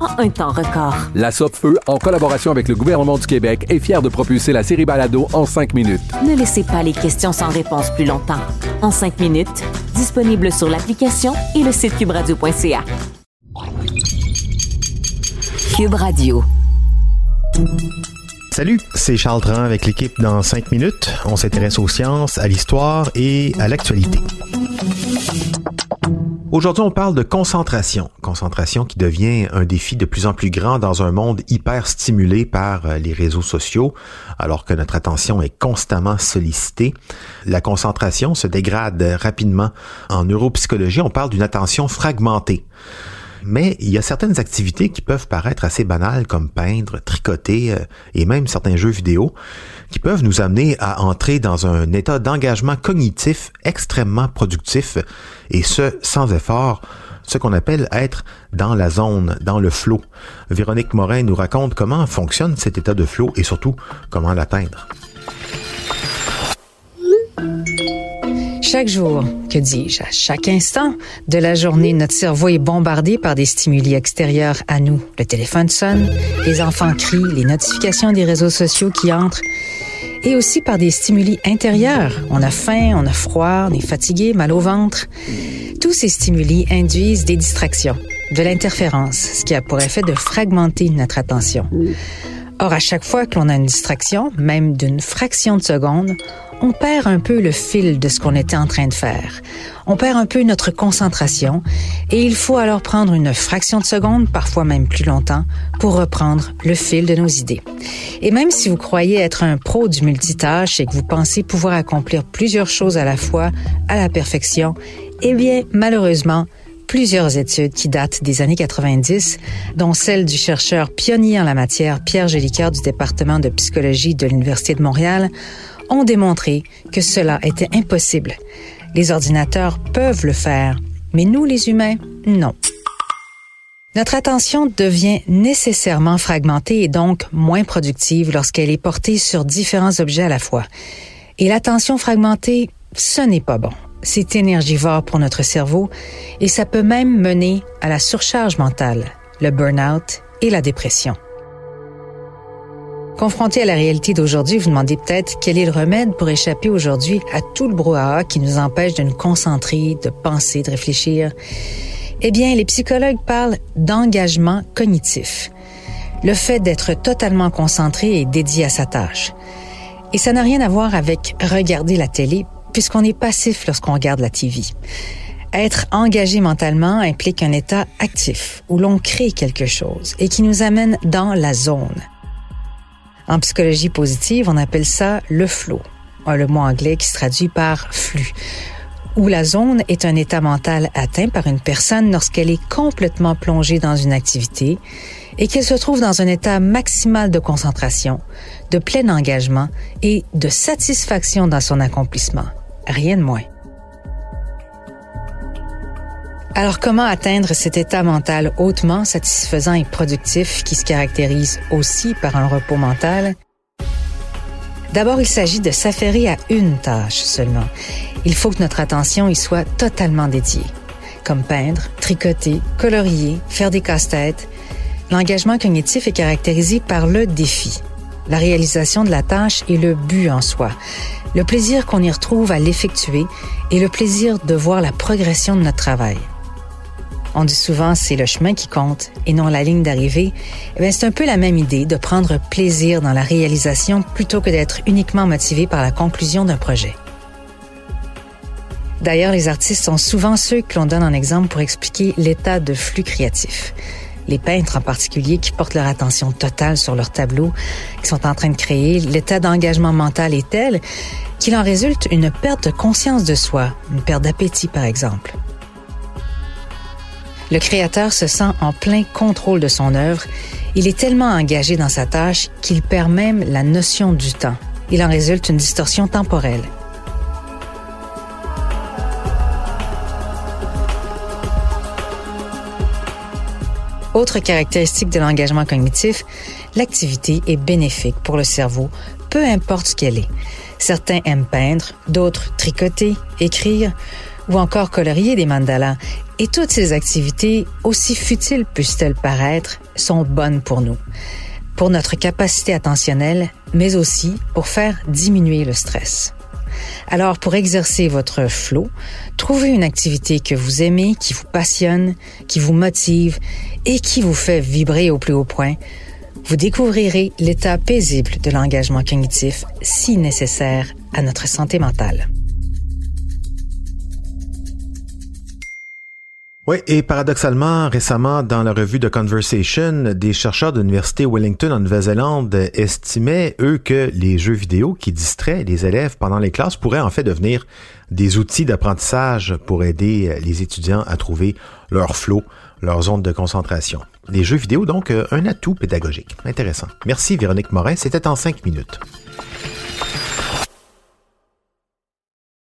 en un temps record. La Feu, en collaboration avec le gouvernement du Québec, est fière de propulser la série Balado en 5 minutes. Ne laissez pas les questions sans réponse plus longtemps. En 5 minutes, disponible sur l'application et le site cubradio.ca. Cube Radio. Salut, c'est Charles Dran avec l'équipe dans 5 minutes. On s'intéresse aux sciences, à l'histoire et à l'actualité. Aujourd'hui, on parle de concentration. Concentration qui devient un défi de plus en plus grand dans un monde hyper stimulé par euh, les réseaux sociaux, alors que notre attention est constamment sollicitée. La concentration se dégrade rapidement. En neuropsychologie, on parle d'une attention fragmentée. Mais il y a certaines activités qui peuvent paraître assez banales comme peindre, tricoter euh, et même certains jeux vidéo qui peuvent nous amener à entrer dans un état d'engagement cognitif extrêmement productif et ce sans effort ce qu'on appelle être dans la zone, dans le flot. Véronique Morin nous raconte comment fonctionne cet état de flot et surtout comment l'atteindre. Chaque jour, que dis-je, à chaque instant de la journée, notre cerveau est bombardé par des stimuli extérieurs à nous. Le téléphone sonne, les enfants crient, les notifications des réseaux sociaux qui entrent, et aussi par des stimuli intérieurs. On a faim, on a froid, on est fatigué, mal au ventre. Tous ces stimuli induisent des distractions, de l'interférence, ce qui a pour effet de fragmenter notre attention. Or, à chaque fois que l'on a une distraction, même d'une fraction de seconde, on perd un peu le fil de ce qu'on était en train de faire. On perd un peu notre concentration et il faut alors prendre une fraction de seconde, parfois même plus longtemps, pour reprendre le fil de nos idées. Et même si vous croyez être un pro du multitâche et que vous pensez pouvoir accomplir plusieurs choses à la fois à la perfection, eh bien, malheureusement, plusieurs études qui datent des années 90, dont celle du chercheur pionnier en la matière Pierre Gélicoeur du département de psychologie de l'Université de Montréal, ont démontré que cela était impossible. Les ordinateurs peuvent le faire, mais nous, les humains, non. Notre attention devient nécessairement fragmentée et donc moins productive lorsqu'elle est portée sur différents objets à la fois. Et l'attention fragmentée, ce n'est pas bon. C'est énergivore pour notre cerveau et ça peut même mener à la surcharge mentale, le burn-out et la dépression. Confronté à la réalité d'aujourd'hui, vous demandez peut-être quel est le remède pour échapper aujourd'hui à tout le brouhaha qui nous empêche de nous concentrer, de penser, de réfléchir. Eh bien, les psychologues parlent d'engagement cognitif. Le fait d'être totalement concentré et dédié à sa tâche. Et ça n'a rien à voir avec regarder la télé, puisqu'on est passif lorsqu'on regarde la TV. Être engagé mentalement implique un état actif, où l'on crée quelque chose et qui nous amène dans la zone. En psychologie positive, on appelle ça le flow, le mot anglais qui se traduit par flux, où la zone est un état mental atteint par une personne lorsqu'elle est complètement plongée dans une activité et qu'elle se trouve dans un état maximal de concentration, de plein engagement et de satisfaction dans son accomplissement. Rien de moins. Alors comment atteindre cet état mental hautement satisfaisant et productif qui se caractérise aussi par un repos mental? D'abord, il s'agit de s'affairer à une tâche seulement. Il faut que notre attention y soit totalement dédiée, comme peindre, tricoter, colorier, faire des casse-têtes. L'engagement cognitif est caractérisé par le défi, la réalisation de la tâche et le but en soi, le plaisir qu'on y retrouve à l'effectuer et le plaisir de voir la progression de notre travail. On dit souvent c'est le chemin qui compte et non la ligne d'arrivée. Eh c'est un peu la même idée de prendre plaisir dans la réalisation plutôt que d'être uniquement motivé par la conclusion d'un projet. D'ailleurs, les artistes sont souvent ceux que l'on donne en exemple pour expliquer l'état de flux créatif. Les peintres en particulier qui portent leur attention totale sur leur tableau, qui sont en train de créer, l'état d'engagement mental est tel qu'il en résulte une perte de conscience de soi, une perte d'appétit par exemple. Le créateur se sent en plein contrôle de son œuvre. Il est tellement engagé dans sa tâche qu'il perd même la notion du temps. Il en résulte une distorsion temporelle. Autre caractéristique de l'engagement cognitif, l'activité est bénéfique pour le cerveau, peu importe ce qu'elle est. Certains aiment peindre, d'autres tricoter, écrire ou encore colorier des mandalas. Et toutes ces activités, aussi futiles puissent-elles paraître, sont bonnes pour nous, pour notre capacité attentionnelle, mais aussi pour faire diminuer le stress. Alors, pour exercer votre flow, trouvez une activité que vous aimez, qui vous passionne, qui vous motive et qui vous fait vibrer au plus haut point. Vous découvrirez l'état paisible de l'engagement cognitif si nécessaire à notre santé mentale. Oui, et paradoxalement, récemment, dans la revue de Conversation, des chercheurs de l'Université Wellington en Nouvelle-Zélande estimaient, eux, que les jeux vidéo qui distraient les élèves pendant les classes pourraient en fait devenir des outils d'apprentissage pour aider les étudiants à trouver leur flow, leur zone de concentration. Les jeux vidéo, donc, un atout pédagogique. Intéressant. Merci, Véronique Morin. C'était en cinq minutes.